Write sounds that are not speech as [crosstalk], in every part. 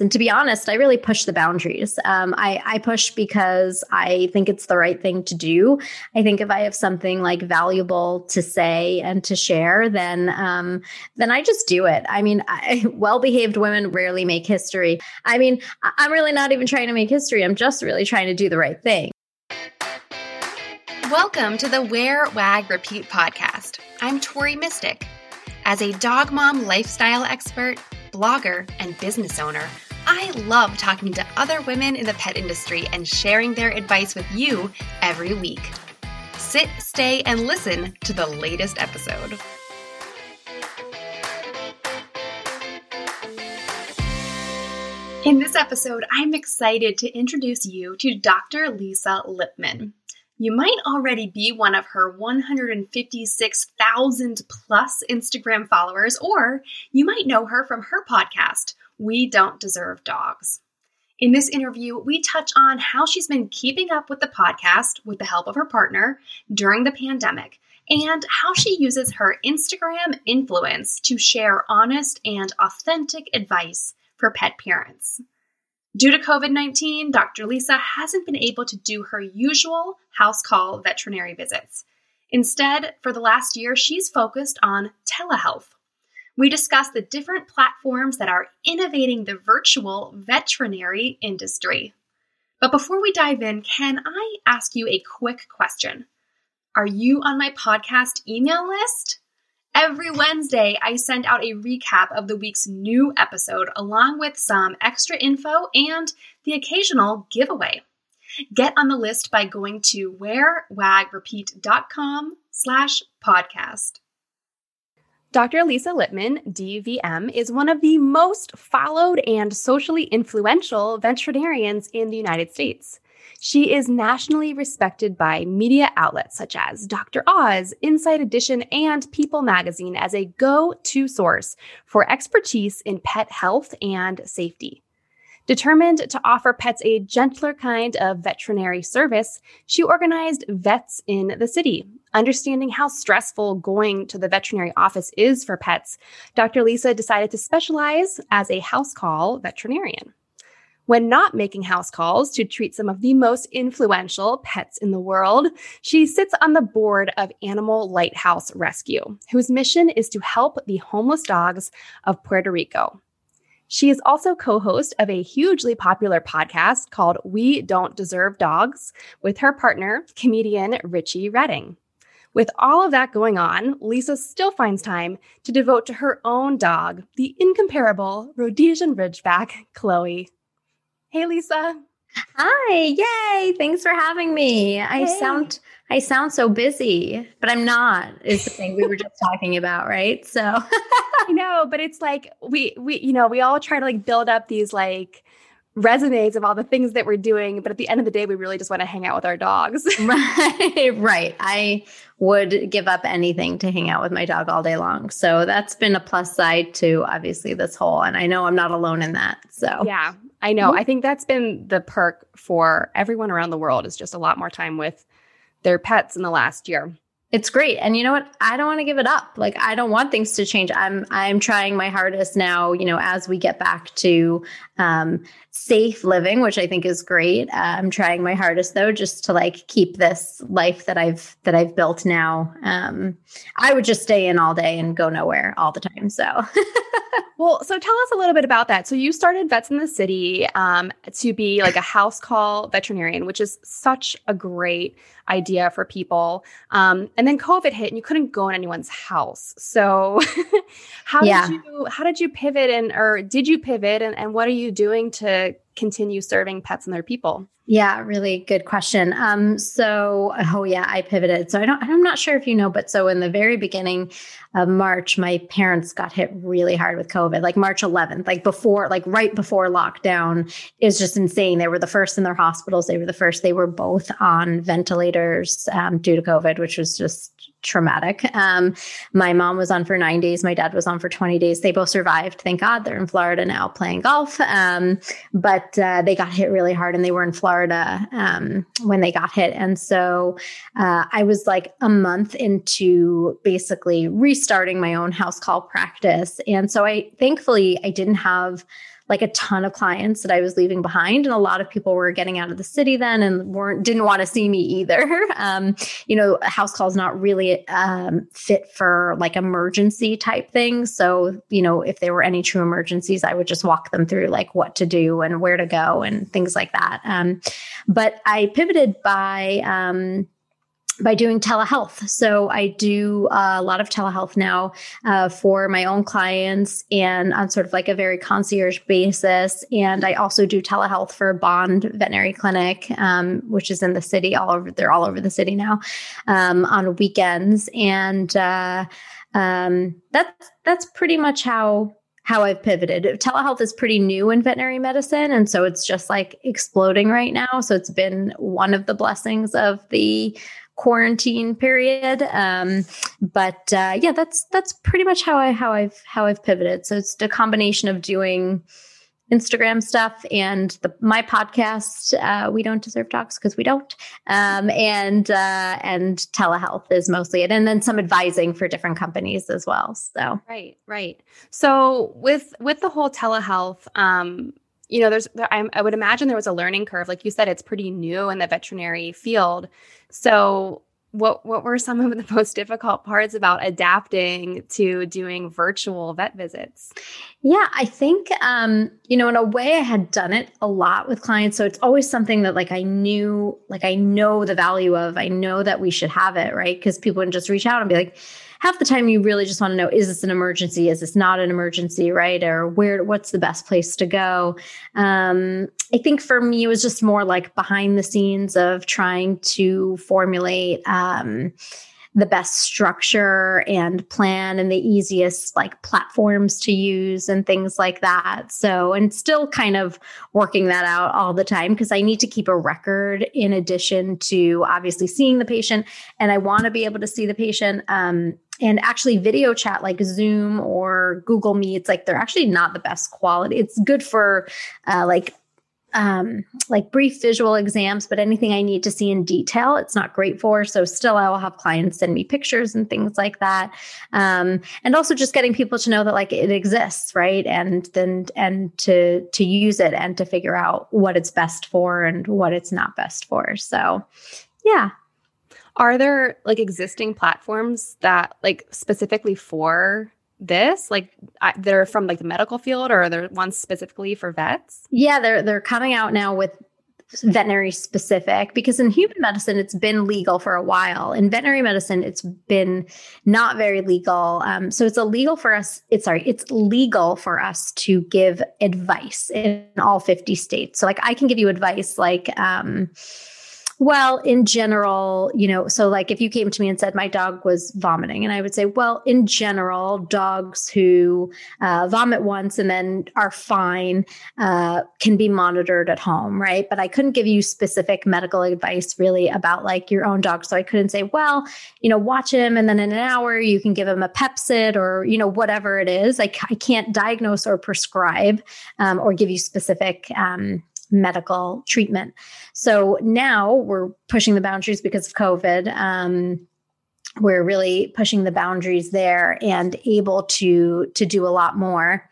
And to be honest, I really push the boundaries. Um, I, I push because I think it's the right thing to do. I think if I have something like valuable to say and to share, then um, then I just do it. I mean, [laughs] well-behaved women rarely make history. I mean, I'm really not even trying to make history. I'm just really trying to do the right thing. Welcome to the Wear, Wag, Repeat podcast. I'm Tori Mistick. As a dog mom lifestyle expert, blogger, and business owner. I love talking to other women in the pet industry and sharing their advice with you every week. Sit, stay, and listen to the latest episode. In this episode, I'm excited to introduce you to Dr. Lisa Lippman. You might already be one of her 156,000 plus Instagram followers, or you might know her from her podcast, we Don't Deserve Dogs. In this interview, we touch on how she's been keeping up with the podcast with the help of her partner during the pandemic and how she uses her Instagram influence to share honest and authentic advice for pet parents. Due to COVID 19, Dr. Lisa hasn't been able to do her usual house call veterinary visits. Instead, for the last year, she's focused on telehealth we discuss the different platforms that are innovating the virtual veterinary industry. But before we dive in, can I ask you a quick question? Are you on my podcast email list? Every Wednesday, I send out a recap of the week's new episode along with some extra info and the occasional giveaway. Get on the list by going to wearwagrepeat.com slash podcast. Dr. Lisa Lippman, DVM, is one of the most followed and socially influential veterinarians in the United States. She is nationally respected by media outlets such as Dr. Oz, Inside Edition, and People magazine as a go to source for expertise in pet health and safety. Determined to offer pets a gentler kind of veterinary service, she organized Vets in the City. Understanding how stressful going to the veterinary office is for pets, Dr. Lisa decided to specialize as a house call veterinarian. When not making house calls to treat some of the most influential pets in the world, she sits on the board of Animal Lighthouse Rescue, whose mission is to help the homeless dogs of Puerto Rico. She is also co host of a hugely popular podcast called We Don't Deserve Dogs with her partner, comedian Richie Redding. With all of that going on, Lisa still finds time to devote to her own dog, the incomparable Rhodesian Ridgeback, Chloe. Hey, Lisa. Hi, yay. Thanks for having me. I sound I sound so busy, but I'm not. Is the thing we were just talking about, right? So [laughs] I know, but it's like we we you know, we all try to like build up these like resumes of all the things that we're doing, but at the end of the day we really just want to hang out with our dogs. [laughs] right. Right. I would give up anything to hang out with my dog all day long. So that's been a plus side to obviously this whole and I know I'm not alone in that. So Yeah. I know. I think that's been the perk for everyone around the world is just a lot more time with their pets in the last year. It's great. And you know what? I don't want to give it up. Like I don't want things to change. I'm I'm trying my hardest now, you know, as we get back to um, safe living, which I think is great. Uh, I'm trying my hardest though, just to like keep this life that I've that I've built now. Um, I would just stay in all day and go nowhere all the time. So [laughs] Well, so tell us a little bit about that. So you started Vets in the City um, to be like a house call veterinarian, which is such a great idea for people. Um, and then COVID hit, and you couldn't go in anyone's house. So [laughs] how yeah. did you how did you pivot and or did you pivot and, and what are you doing to continue serving pets and their people? Yeah, really good question. Um, so, oh yeah, I pivoted. So I don't, I'm not sure if you know, but so in the very beginning of March, my parents got hit really hard with COVID, like March 11th, like before, like right before lockdown is just insane. They were the first in their hospitals. They were the first. They were both on ventilators um, due to COVID, which was just traumatic. Um, my mom was on for nine days. My dad was on for 20 days. They both survived. Thank God they're in Florida now playing golf. Um, but uh, they got hit really hard and they were in Florida um, when they got hit. And so uh, I was like a month into basically restarting my own house call practice. And so I thankfully I didn't have like a ton of clients that I was leaving behind, and a lot of people were getting out of the city then and weren't didn't want to see me either. [laughs] Um, you know, house calls not really um, fit for like emergency type things. So you know, if there were any true emergencies, I would just walk them through like what to do and where to go and things like that. Um, but I pivoted by um, by doing telehealth. So I do a lot of telehealth now uh, for my own clients and on sort of like a very concierge basis. And I also do telehealth for Bond Veterinary Clinic, um, which is in the city, all over, they're all over the city now um, on weekends. And uh, um, that's, that's pretty much how how I've pivoted. Telehealth is pretty new in veterinary medicine. And so it's just like exploding right now. So it's been one of the blessings of the quarantine period. Um, but uh, yeah, that's that's pretty much how I how I've how I've pivoted. So it's a combination of doing Instagram stuff and the, my podcast. Uh, we don't deserve dogs because we don't, um, and uh, and telehealth is mostly it, and then some advising for different companies as well. So right, right. So with with the whole telehealth. Um, you know, there's, there, I, I would imagine there was a learning curve. Like you said, it's pretty new in the veterinary field. So, what what were some of the [laughs] most difficult parts about adapting to doing virtual vet visits? Yeah, I think um, you know, in a way I had done it a lot with clients, so it's always something that like I knew, like I know the value of. I know that we should have it, right? Because people would just reach out and be like, half the time you really just want to know is this an emergency? Is this not an emergency right? Or where what's the best place to go? Um, i think for me it was just more like behind the scenes of trying to formulate um, the best structure and plan and the easiest like platforms to use and things like that. So, and still kind of working that out all the time because I need to keep a record in addition to obviously seeing the patient and I want to be able to see the patient. Um, and actually video chat like zoom or google meets like they're actually not the best quality it's good for uh, like um, like brief visual exams, but anything I need to see in detail, it's not great for. So still, I will have clients send me pictures and things like that, um, and also just getting people to know that like it exists, right? And then and to to use it and to figure out what it's best for and what it's not best for. So, yeah. Are there like existing platforms that like specifically for this? Like I, they're from like the medical field or are there ones specifically for vets? Yeah they're they're coming out now with veterinary specific because in human medicine it's been legal for a while. In veterinary medicine it's been not very legal. Um, so it's illegal for us it's sorry it's legal for us to give advice in all 50 states. So like i can give you advice like um, well, in general, you know, so like if you came to me and said my dog was vomiting, and I would say, well, in general, dogs who uh, vomit once and then are fine uh, can be monitored at home, right? But I couldn't give you specific medical advice really about like your own dog. So I couldn't say, well, you know, watch him and then in an hour you can give him a Pepcid or, you know, whatever it is. I, I can't diagnose or prescribe um, or give you specific um, medical treatment. So now we're pushing the boundaries because of COVID. Um, we're really pushing the boundaries there and able to to do a lot more.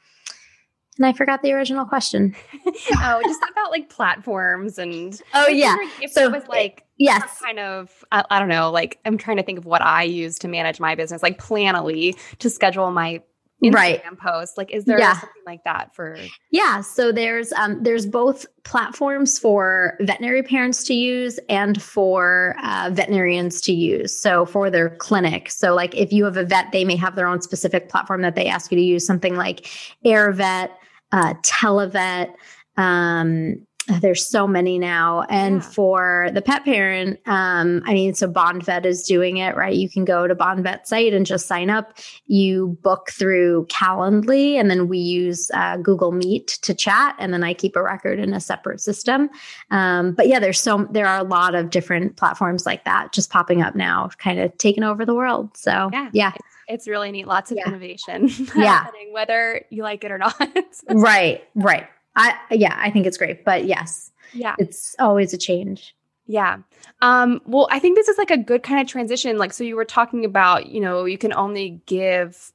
And I forgot the original question. [laughs] oh, just about like platforms and oh yeah. If so it was like yes, kind of I, I, don't know. Like I'm trying to think of what I use to manage my business, like Planoly to schedule my Instagram right. post? Like, is there yeah. something like that for? Yeah. So there's um, there's both platforms for veterinary parents to use and for uh, veterinarians to use. So for their clinic. So like if you have a vet, they may have their own specific platform that they ask you to use. Something like AirVet, uh, Televet. Um, there's so many now. And yeah. for the pet parent um, i mean so bond vet is doing it right? You can go to bond vet site and just sign up. You book through calendly and then we use uh, google meet to chat and then i keep a record in a separate system. Um, but yeah there's so there are a lot of different platforms like that just popping up now kind of taking over the world. So yeah, yeah. It's, it's really neat. Lots of yeah. innovation [laughs] yeah. whether you like it or not. [laughs] Right right I yeah, I think it's great. But yes, yeah, it's always a change. Yeah. Um, well, I think this is like a good kind of transition. Like, so you were talking about, you know, you can only give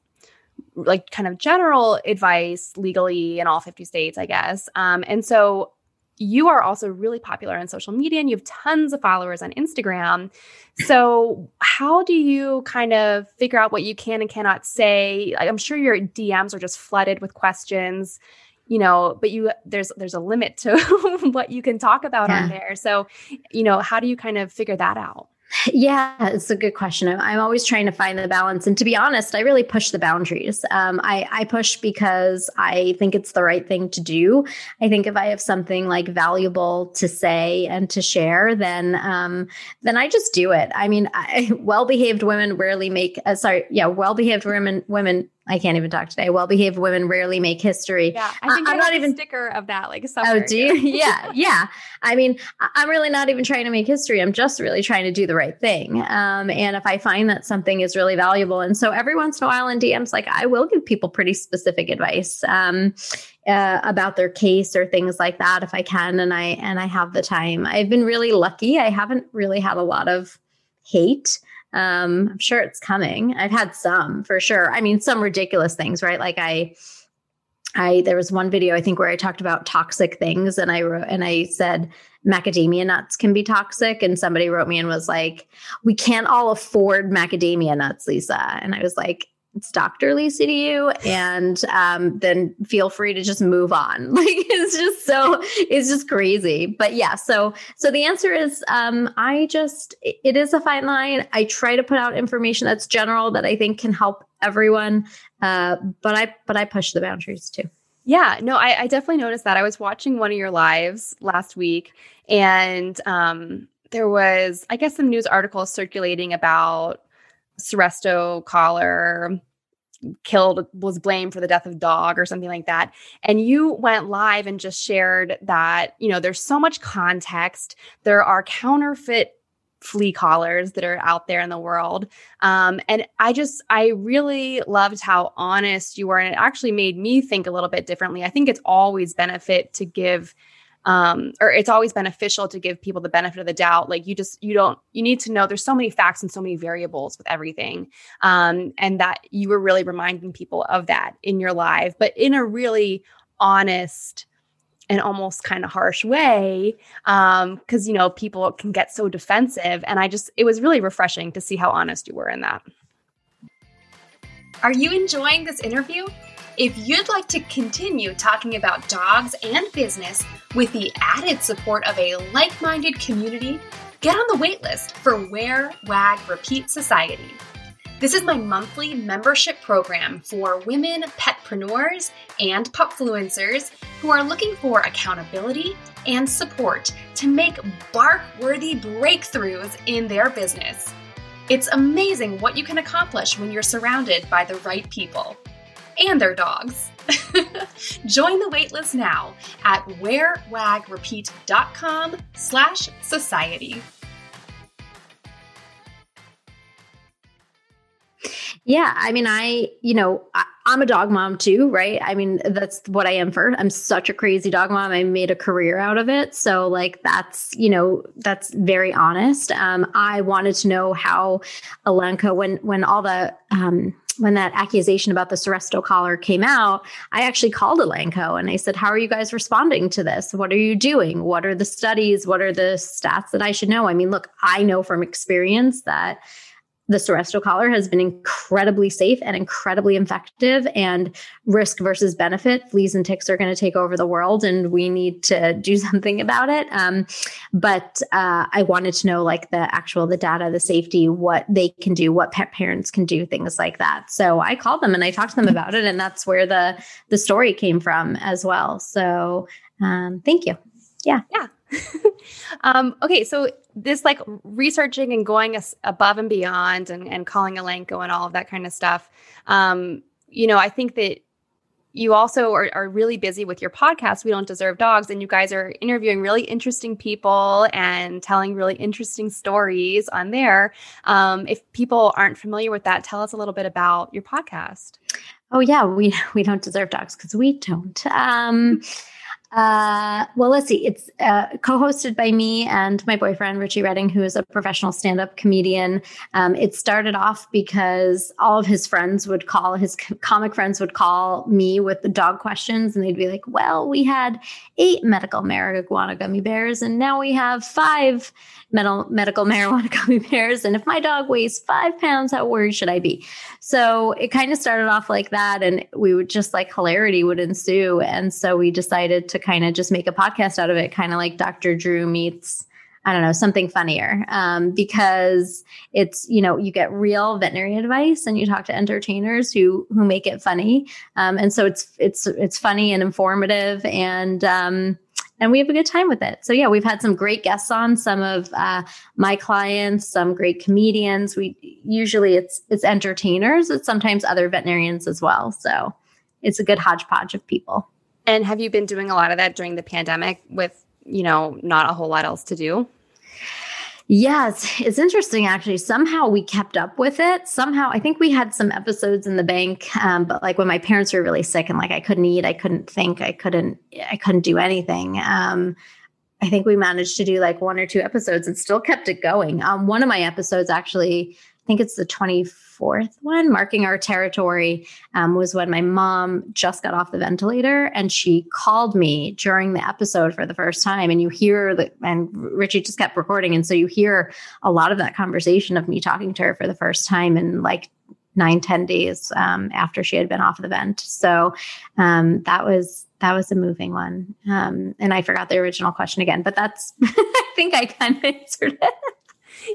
like kind of general advice legally in all 50 states, I guess. Um, and so you are also really popular on social media and you have tons of followers on Instagram. So, how do you kind of figure out what you can and cannot say? I'm sure your DMs are just flooded with questions, you know, but you there's there's a limit to [laughs] what you can talk about yeah. on there. So, you know, how do you kind of figure that out? Yeah, it's a good question. I'm I'm, always trying to find the balance. And to be honest, I really push the boundaries. Um, I, I push because I think it's the right thing to do. I think if I have something like valuable to say and to share, then um, then I just do it. I mean, [laughs] well behaved women rarely make, uh, sorry, yeah, well behaved women women I can't even talk today. Well behaved women rarely make history. Yeah, I think uh, I'm not even sticker of that. Like, somewhere. oh, do you? [laughs] yeah, yeah. I mean, I'm really not even trying to make history. I'm just really trying to do the right thing. Um, and if I find that something is really valuable, and so every once in a while in DMs, like I will give people pretty specific advice um, uh, about their case or things like that if I can, and I and I have the time. I've been really lucky. I haven't really had a lot of hate. Um, I'm sure it's coming. I've had some for sure. I mean, some ridiculous things, right? Like I, I there was one video I think where I talked about toxic things, and I wrote and I said macadamia nuts can be toxic, and somebody wrote me and was like, "We can't all afford macadamia nuts, Lisa," and I was like, it's Dr. Lisa to you, and um, then feel free to just move on. [laughs] Like it's just so it's just crazy. But yeah, so so the answer is um, I just it is a fine line. I try to put out information that's general that I think can help everyone, uh, but I but I push the boundaries too. Yeah, no, I, I definitely noticed that. I was watching one of your lives last week, and um, there was I guess some news articles circulating about Seresto collar killed was blamed for the death of dog or something like that. And you went live and just shared that you know there's so much context. There are counterfeit flea collars that are out there in the world. Um, and i just i really loved how honest you were. And it actually made me think a little bit differently. I think it's always benefit to give um, or it's always beneficial to give people the benefit of the doubt. Like you just you don't you need to know there's so many facts and so many variables with everything, um, and that you were really reminding people of that in your live, but in a really honest and almost kind of harsh way Um, because you know people can get so defensive and i just it was really refreshing to see how honest you were in that are you enjoying this interview if you'd like to continue talking about dogs and business with the added support of a like minded community, get on the waitlist for Wear, Wag, Repeat Society. This is my monthly membership program for women petpreneurs and pupfluencers who are looking for accountability and support to make bark worthy breakthroughs in their business. It's amazing what you can accomplish when you're surrounded by the right people and their dogs. [laughs] Join the waitlist now at wearwagrepeat.com slash society. Yeah, I mean, I, you know, I, am a dog mom too, right? I mean, that's what I am for. I'm such a crazy dog mom. I made a career out of it. So, like, that's, you know, that's very honest. Um, I wanted to know how Elanco, when, when all the, um, when that accusation about the Seresto collar came out, I actually called Elanco and I said, How are you guys responding to this? What are you doing? What are the studies? What are the stats that I should know? I mean, look, I know from experience that the Seresto collar has been incredibly safe and incredibly effective and risk versus benefit fleas and ticks are going to take over the world and we need to do [laughs] something about it. Um, but uh, i wanted to know like the actual the data the safety what they can do what pet parents can do things like that. So i called them and i talked to them about it and that's where the the story came from as well. So um, thank you. Yeah. Yeah. [laughs] Um, okay, so this like researching and going above and beyond and, and calling Elanco and all of that kind of stuff. Um, you know, I think that you also are, are really busy with your podcast, We Don't Deserve Dogs, and you guys are interviewing really interesting people and telling really interesting stories on there. Um, if people aren't familiar with that, tell us a little bit about your podcast. Oh yeah, we [laughs] we don't deserve dogs because we don't. Um, Uh, well, let's see. It's uh, co-hosted by me and my boyfriend Richie Redding, who is a professional stand-up comedian. Um, it started off because all of his friends would call his comic friends would call me with the dog questions, and they'd be like, "Well, we had eight medical marijuana gummy bears, and now we have five medical medical [laughs] marijuana gummy bears. And if my dog weighs five pounds, how worried should I be?" So it kind of started off like that, and we would just like hilarity would ensue, and so we decided to kind of just make a podcast out of it, kind of like Dr. Drew meets, I don't know, something funnier. Um, because it's, you know, you get real veterinary advice and you talk to entertainers who who make it funny. Um, and so it's it's it's funny and informative and um and we have a good time with it. So yeah, we've had some great guests on, some of uh, my clients, some great comedians. We usually it's it's entertainers, it's sometimes other veterinarians as well. So it's a good hodgepodge of people. And have you been doing a lot of that during the pandemic with, you know, not a whole lot else to do? Yes, it's, interesting actually. Somehow we kept up with it. Somehow I think we had some episodes in the bank, um, but like when my parents were really sick and like I couldn't eat, I couldn't think, I couldn't, I couldn't do anything. Um, I think we managed to do like one or two episodes and still kept it going. Um, one of my episodes actually I think it's the 24th one, marking our territory, um, was when my mom just got off the ventilator and she called me during the episode for the first time. And you hear that, and Richie just kept recording. And so you hear a lot of that conversation of me talking to her for the first time in like nine ten days um, after she had been off the vent. So um, that was that was a moving one. Um, and I forgot the original question again, but that's [laughs] I think I kind of answered it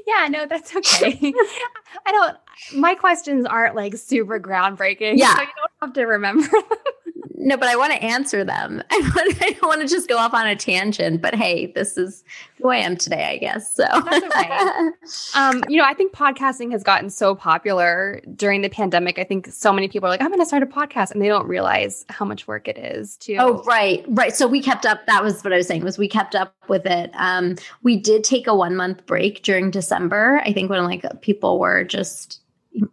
yeah, no, that's okay. [laughs] I don't, my questions aren't like super groundbreaking. Yeah. So you don't have to remember. No, but I want to answer them. [laughs] I want, I don't want to just go off on a tangent, but hey, this is who I am today, I guess. So that's okay. [laughs] um, you know, I think podcasting has gotten so popular during the pandemic. I think so many people are like, I'm going to start a podcast and they don't realize how much work it is to. Oh, right. Right. So we kept up. That was what I was saying was we kept up with it. Um, we did take a one month break during December. I think when like people were just,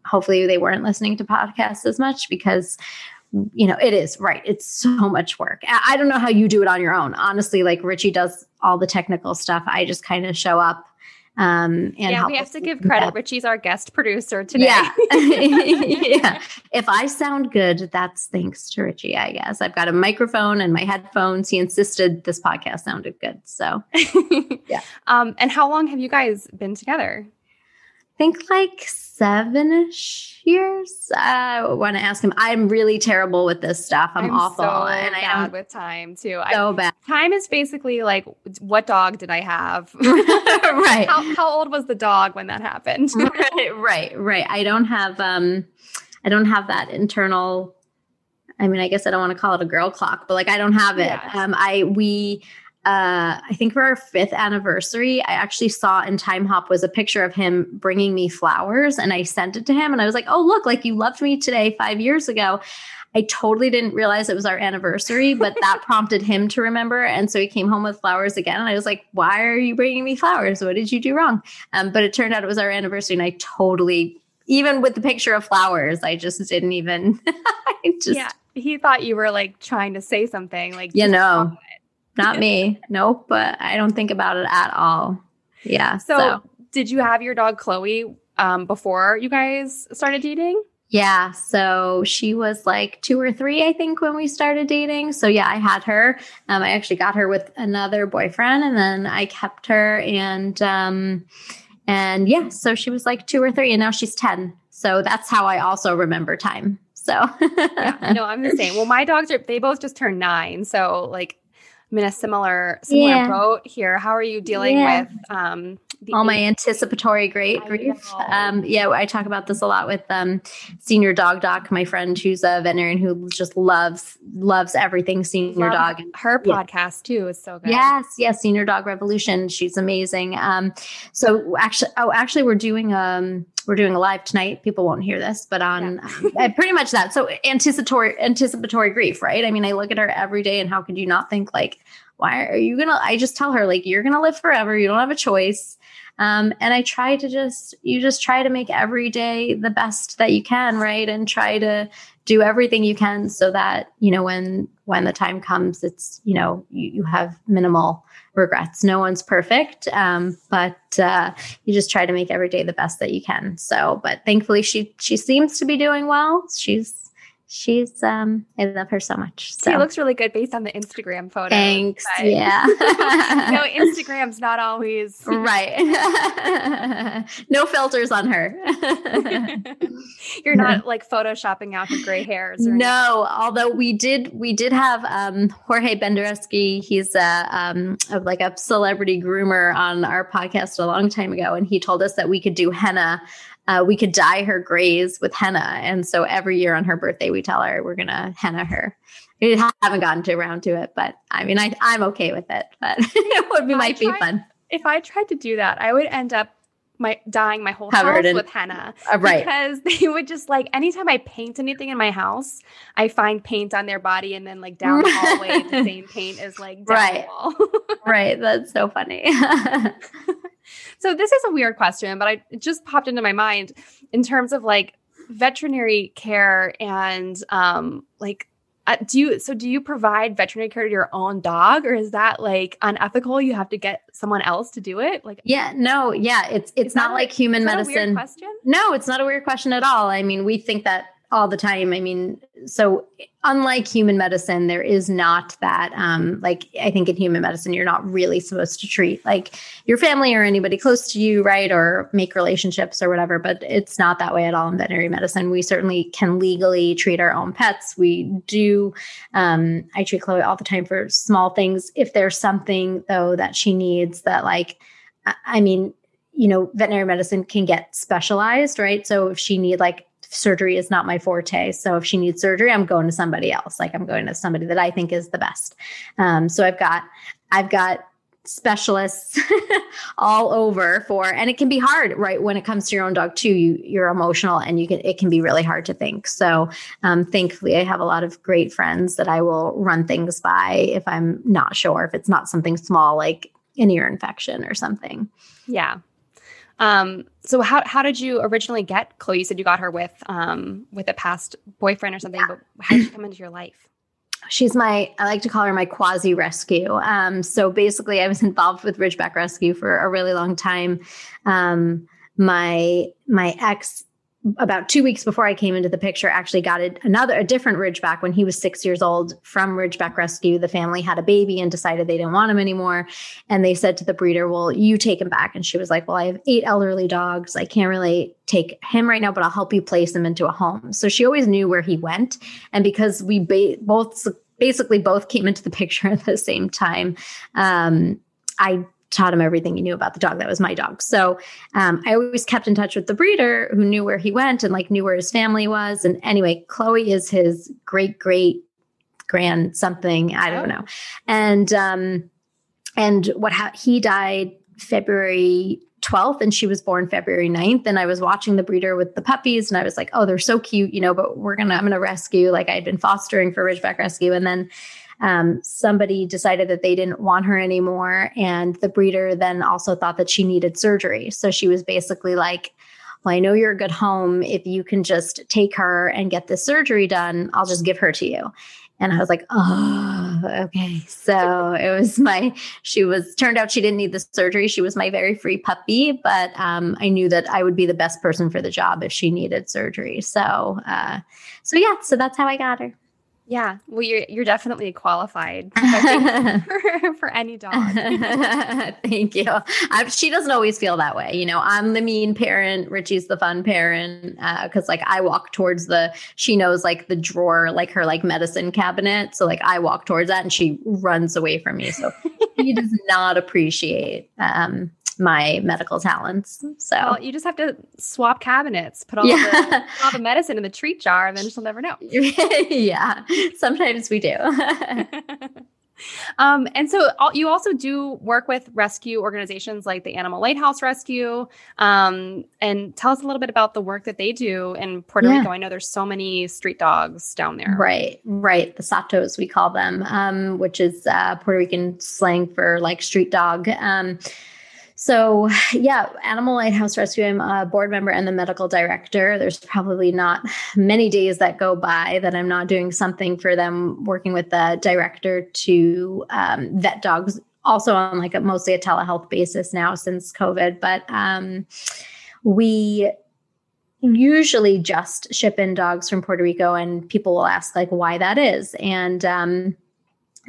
hopefully they weren't listening to podcasts as much because you know, it is right. It's so much work. I don't know how you do it on your own. Honestly, like Richie does all the technical stuff. I just kind of show up. Um, and yeah, we have to give credit. That. Richie's our guest producer today. Yeah. [laughs] [laughs] yeah. If I sound good, that's thanks to Richie, I guess. I've got a microphone and my headphones. He insisted this podcast sounded good. So, [laughs] yeah. Um, and how long have you guys been together? Think like seven ish years. I want to ask him. I'm really terrible with this stuff. I'm, I'm awful. So and I am with time too. So I, bad. Time is basically like, what dog did I have? [laughs] right. How, how, old was the dog when that happened? [laughs] right, right, right. I don't have, um, I don't have that internal. I mean, I guess I don't want to call it a girl clock, but like I don't have it. Yes. Um, I we uh, I think for our fifth anniversary, I actually saw in Timehop was a picture of him bringing me flowers, and I sent it to him, and I was like, "Oh, look, like you loved me today five years ago." I totally didn't realize it was our anniversary, but [laughs] that prompted him to remember, and so he came home with flowers again, and I was like, "Why are you bringing me flowers? What did you do wrong?" Um, but it turned out it was our anniversary, and I totally, even with the picture of flowers, I just didn't even. [laughs] I just, yeah, he thought you were like trying to say something, like you know not me. Nope. But I don't think about it at all. Yeah. So, so. did you have your dog Chloe um, before you guys started dating? Yeah. So she was like two or three, I think, when we started dating. So yeah, I had her. Um, I actually got her with another boyfriend and then I kept her and um and yeah, so she was like two or three and now she's 10. So that's how I also remember time. So yeah, no, I'm the same. Well, my dogs are they both just turned nine. So like I'm in a similar similar yeah. boat here. How are you dealing yeah. with um, all my anticipatory great grief? Um, yeah, I talk about this a lot with um, Senior Dog Doc, my friend who's a veterinarian who just loves loves everything senior Love dog. Her podcast too is so good. Yes, yes, Senior Dog Revolution. She's amazing. Um, so actually, oh, actually, we're doing um we're doing a live tonight. People won't hear this, but on yeah. [laughs] pretty much that. So anticipatory anticipatory grief, right? I mean, I look at her every day, and how could you not think like, why are you gonna? I just tell her like, you're gonna live forever. You don't have a choice. Um, and I try to just you just try to make every day the best that you can, right? And try to do everything you can so that you know when when the time comes it's you know you, you have minimal regrets. No one's perfect um, but uh, you just try to make every day the best that you can. So but thankfully she she seems to be doing well. She's she's um I love her so much. So she looks really good based on the Instagram photo. Thanks. Yeah. [laughs] no, Instagram's not always right. [laughs] no filters on her. [laughs] You're not like photoshopping out her gray hairs. no, although we did we did have um Jorge Bendersky, he's a um like a celebrity groomer on our podcast a long time ago and he told us that we could do henna uh, we could dye her grays with henna. And so every year on her birthday, we tell her we're going to henna her. We haven't gotten to around to it, but I mean, I, I'm okay with it, but [laughs] it would be, might tried, be fun. If I tried to do that, I would end up my dyeing my whole Covered house in, with henna. Uh, right. Because [laughs] they would just like anytime I paint anything in my house, I find paint on their body and then like down the hallway the [laughs] same paint is like right. right. That's so funny. So this is a weird question, but I it just popped into my mind in terms of like veterinary care and um like uh, do you so do you provide veterinary care to your own dog or is that like unethical? You have to get someone else to do it? Like yeah no yeah it's it's not like human medicine. question? No it's not a weird question at all. I mean we think that all the time. I mean, so unlike human medicine, there is not that, um, like, I think in human medicine, you're not really supposed to treat like your family or anybody close to you, right? Or make relationships or whatever. But it's not that way at all in veterinary medicine. We certainly can legally treat our own pets. We do, um, I treat Chloe all the time for small things. If there's something, though, that she needs that, like, I mean, you know, veterinary medicine can get specialized, right? So if she need like surgery is not my forte. So if she needs surgery, I'm going to somebody else. Like I'm going to somebody that I think is the best. Um, so I've got, I've got specialists [laughs] all over for and it can be hard right when it comes to your own dog too you you're emotional and you can it can be really hard to think so um, thankfully i have a lot of great friends that i will run things by if i'm not sure if it's not something small like an ear infection or something yeah um, so how how did you originally get Chloe? You said you got her with um with a past boyfriend or something, yeah. but how did she come into your life? She's my I like to call her my quasi rescue. Um, so basically I was [laughs] involved with Ridgeback Rescue for a really long time. Um, my my ex about two weeks before I came into the picture, actually got a, another, a different Ridgeback when he was six years old from Ridgeback Rescue. The family had a baby and decided they didn't want him anymore. And they said to the breeder, Well, you take him back. And she was like, Well, I have eight elderly dogs. I can't really take him right now, but I'll help you place him into a home. So she always knew where he went. And because we ba- both basically both came into the [laughs] picture at the same time, um, I taught him everything he knew about the dog that was my dog. So um, I always kept in touch with the breeder who knew where he went and like knew where his family was. And anyway, Chloe is his great great grand something I don't oh. know. And um, and what ha- he died February 12th and she was born February 9th. And I was watching the breeder with the puppies and I was like, oh, they're so cute, you know, but we're gonna, I'm gonna rescue. Like I had been fostering for Ridgeback Rescue. And then um, somebody decided that they didn't want her anymore. And the breeder then also thought that she needed surgery. So she was basically like, well, I know you're a good home. If you can just take her and get this surgery done, I'll just give her to you. And I was like, oh, okay. So it was my, she was, turned out she didn't need the surgery. She was my very free puppy, but um, I knew that I would be the best person for the job if she needed surgery. So, uh, so yeah, so that's how I got her. Yeah, well, you're you're definitely qualified [laughs] for, [laughs] for, any dog. [laughs] Thank you. I, she doesn't always feel that way, you know. I'm the mean parent. Richie's the fun parent because, uh, like, I walk towards the. She knows like the drawer, like her like medicine cabinet. So like I walk towards that, and she runs away from me. So he does not appreciate um, my medical talents. So well, you just have to swap cabinets, put all, yeah. the, [laughs] all the medicine in the treat jar, and then she'll never know. [laughs] yeah, sometimes we do. [laughs] um, and so you also do work with rescue organizations like the Animal Lighthouse Rescue. Um, and tell us a little bit about the work that they do in Puerto yeah. Rico. I know there's so many street dogs down there. Right, right. The Satos, we call them, um, which is uh, Puerto Rican slang for like street dog. So, yeah, Animal Lighthouse Rescue, I'm a board member and the medical director. There's probably not many days that go by that I'm not doing something for them, working with the director to um, vet dogs, also on like a mostly a telehealth basis now since COVID. But um, we usually just ship in dogs from Puerto Rico, and people will ask like why that is. And um,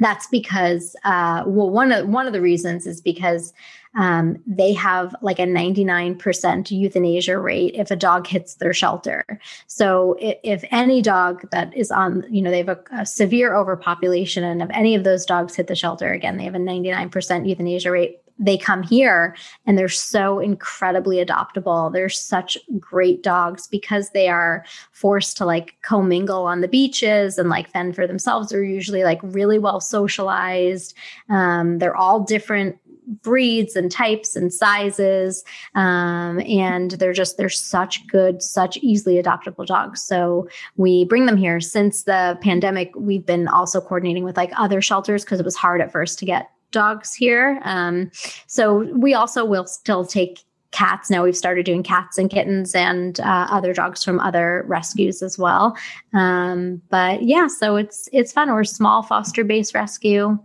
that's because uh, well one of one of the reasons is because um, they have like a 99% euthanasia rate if a dog hits their shelter. So if, if any dog that is on, you know, they have a, a, severe overpopulation, and if any of those dogs hit the shelter, again, they have a 99% euthanasia rate. They come here and they're so incredibly adoptable. They're such great dogs because they are forced to like commingle on the beaches and like fend for themselves. They're usually like really well socialized. Um, they're all different breeds and types and sizes. Um, and they're just they're such good such easily adoptable dogs. So we bring them here. Since the pandemic we've been also coordinating with like other shelters because it was hard at first to get dogs here. Um, so we also will still take cats. Now we've started doing cats and kittens and uh, other dogs from other rescues as well. Um, but yeah so it's it's fun. We're a small foster based rescue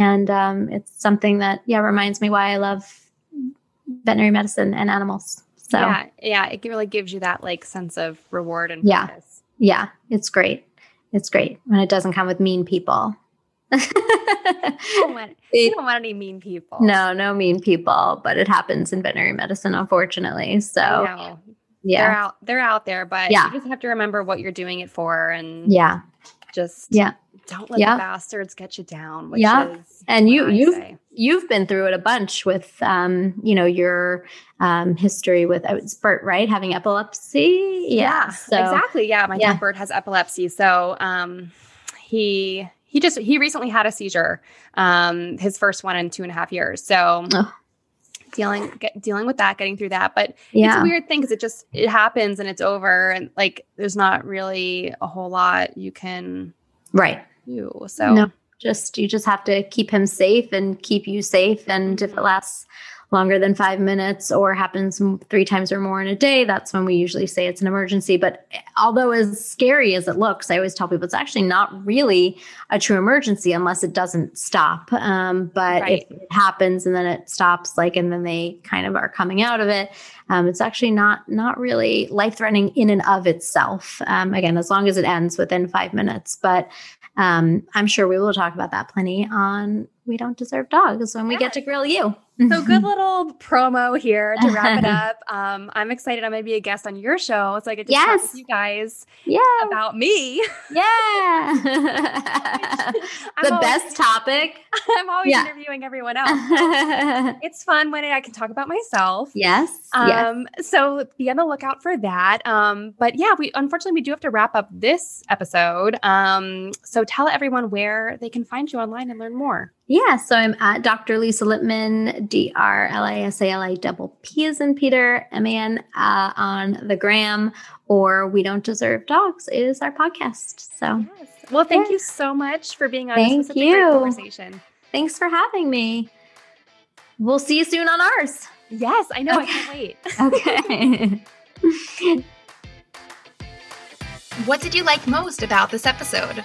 and um, it's something that yeah reminds me why I love veterinary medicine and animals. So yeah, yeah, it really gives you that like sense of reward and yeah, purpose. yeah, it's great. It's great when it doesn't come with mean people. you, don't want, you don't want any mean people. No, no mean people, but it happens in veterinary medicine, unfortunately. So yeah, they're out, they're out there, but yeah. you just have to remember what you're doing it for, and yeah, just yeah, don't let yeah. the bastards get you down. yeah, and you you've say. you've been through it a bunch with um you know your um history with uh, Bert right having epilepsy. Yeah, yeah so, exactly. Yeah, my yeah. dad Bert has epilepsy, so um he he just he recently had a seizure, um his first one in two and a half years. So. Oh dealing get, dealing with that getting through that but yeah. it's a weird thing because it just it happens and it's over and like there's not really a whole lot you can right you. So no, just you just have to keep him safe and keep you safe. And if it mm-hmm. lasts longer than five minutes or happens three times or more in a day, that's when we usually say it's an emergency. But although as scary as it looks, I always tell people it's actually not really a true emergency unless it doesn't stop. Um, but right. if it happens and then it stops, like, and then they kind of are coming out of it, um, it's actually not not really life threatening in and of itself. Um, again, as long as it ends within five minutes, but um, I'm sure we will talk about that plenty on We Don't Deserve Dogs when we get to grill you. So good little promo here to wrap it [laughs] up. Um, I'm excited. I'm going to be a guest on your show, so I get to yes. talk with you guys yeah. about me. Yeah, [laughs] the always, best topic. [laughs] I'm always yeah. interviewing everyone else. it's fun when I can talk about myself. Yes. Um, yes. So be on the lookout for that. Um, but yeah, we unfortunately we do have to wrap up this episode. Um, so tell everyone where they can find you online and learn more. Yeah, so I'm at Dr. Lisa Lippman, D R L I S A L I double P is in Peter, M A N uh, on the gram, or We Don't Deserve Dogs is our podcast. So, yes. well, thank yeah. you so much for being on. Thank you. conversation. Thanks for having me. We'll see you soon on ours. Yes, I know. Okay. I can't wait. [laughs] okay. [laughs] what did you like most about this episode?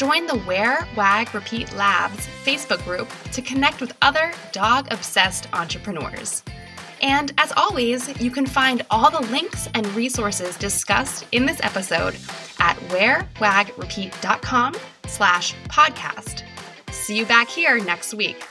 Join the Wear, Wag, Repeat Labs Facebook group to connect with other dog obsessed entrepreneurs. And as always, you can find all the links and resources discussed in this episode at wearwagrepeat.com slash podcast. See you back here next week.